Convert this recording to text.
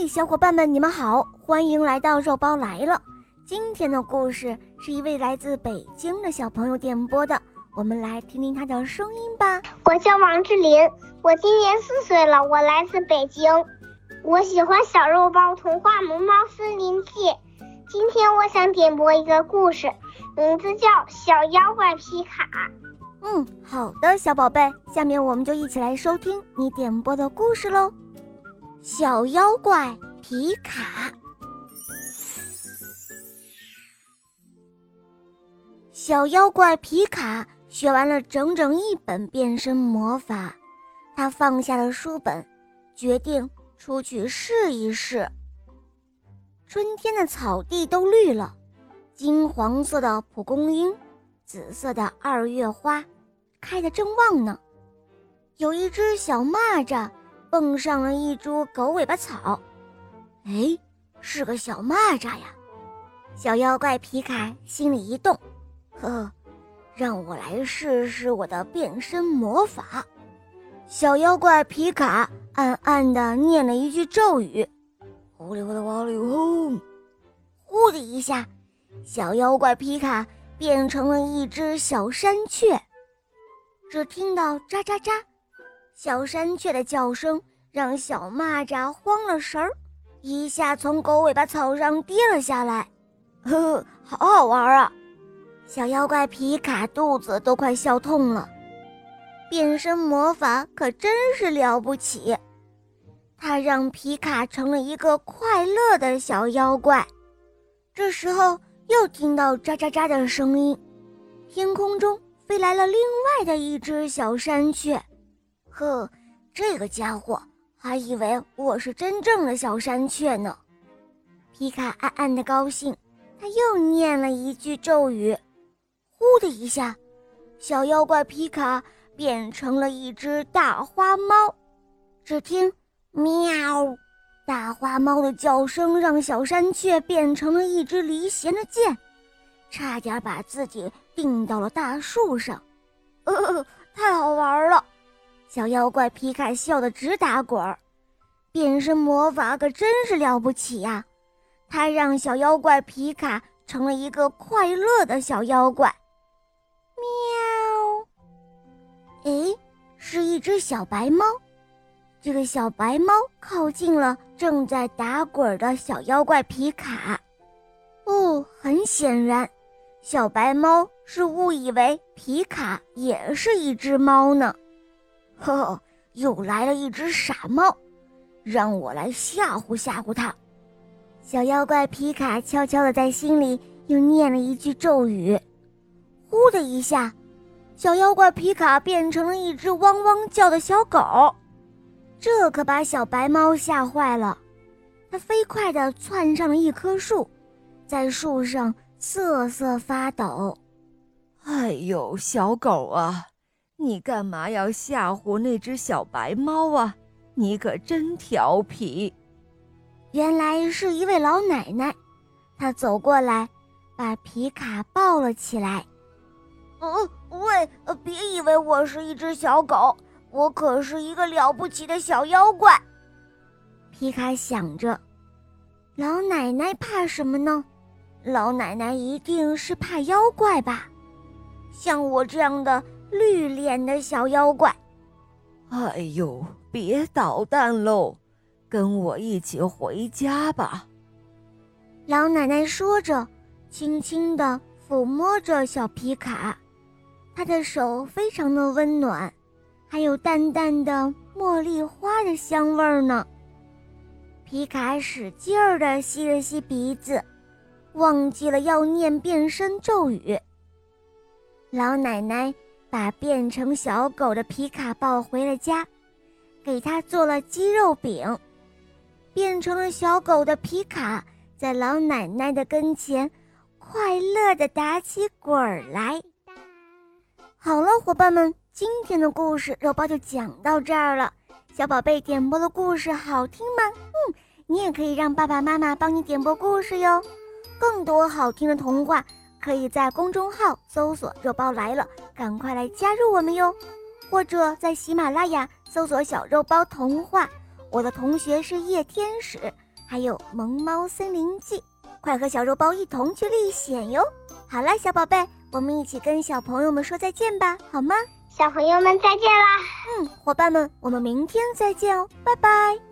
嘿，小伙伴们，你们好，欢迎来到肉包来了。今天的故事是一位来自北京的小朋友点播的，我们来听听他的声音吧。我叫王志林，我今年四岁了，我来自北京。我喜欢小肉包童话《萌猫森林记》。今天我想点播一个故事，名字叫《小妖怪皮卡》。嗯，好的，小宝贝，下面我们就一起来收听你点播的故事喽。小妖怪皮卡，小妖怪皮卡学完了整整一本变身魔法，他放下了书本，决定出去试一试。春天的草地都绿了，金黄色的蒲公英，紫色的二月花，开得正旺呢。有一只小蚂蚱。蹦上了一株狗尾巴草，哎，是个小蚂蚱呀！小妖怪皮卡心里一动，呵呵，让我来试试我的变身魔法。小妖怪皮卡暗暗地念了一句咒语：“呼里呼的哇里轰！”呼的一下，小妖怪皮卡变成了一只小山雀。只听到喳喳喳。小山雀的叫声让小蚂蚱慌了神儿，一下从狗尾巴草上跌了下来。呵呵，好好玩啊！小妖怪皮卡肚子都快笑痛了。变身魔法可真是了不起，它让皮卡成了一个快乐的小妖怪。这时候又听到喳喳喳的声音，天空中飞来了另外的一只小山雀。呵，这个家伙还以为我是真正的小山雀呢。皮卡暗暗的高兴，他又念了一句咒语，呼的一下，小妖怪皮卡变成了一只大花猫。只听喵，大花猫的叫声让小山雀变成了一支离弦的箭，差点把自己钉到了大树上。呃，太好玩了。小妖怪皮卡笑得直打滚儿，变身魔法可真是了不起呀！它让小妖怪皮卡成了一个快乐的小妖怪。喵！哎，是一只小白猫。这个小白猫靠近了正在打滚的小妖怪皮卡。哦，很显然，小白猫是误以为皮卡也是一只猫呢。呵呵，又来了一只傻猫，让我来吓唬吓唬它。小妖怪皮卡悄悄地在心里又念了一句咒语，呼的一下，小妖怪皮卡变成了一只汪汪叫的小狗。这可把小白猫吓坏了，它飞快地窜上了一棵树，在树上瑟瑟发抖。哎呦，小狗啊！你干嘛要吓唬那只小白猫啊？你可真调皮！原来是一位老奶奶，她走过来，把皮卡抱了起来。嗯，喂，别以为我是一只小狗，我可是一个了不起的小妖怪。皮卡想着，老奶奶怕什么呢？老奶奶一定是怕妖怪吧？像我这样的。绿脸的小妖怪，哎呦，别捣蛋喽，跟我一起回家吧。老奶奶说着，轻轻地抚摸着小皮卡，她的手非常的温暖，还有淡淡的茉莉花的香味儿呢。皮卡使劲儿地吸了吸鼻子，忘记了要念变身咒语。老奶奶。把变成小狗的皮卡抱回了家，给他做了鸡肉饼。变成了小狗的皮卡在老奶奶的跟前，快乐地打起滚儿来。好了，伙伴们，今天的故事肉包就讲到这儿了。小宝贝点播的故事好听吗？嗯，你也可以让爸爸妈妈帮你点播故事哟。更多好听的童话。可以在公众号搜索“肉包来了”，赶快来加入我们哟！或者在喜马拉雅搜索“小肉包童话”，我的同学是夜天使，还有《萌猫森林记》，快和小肉包一同去历险哟！好啦，小宝贝，我们一起跟小朋友们说再见吧，好吗？小朋友们再见啦！嗯，伙伴们，我们明天再见哦，拜拜。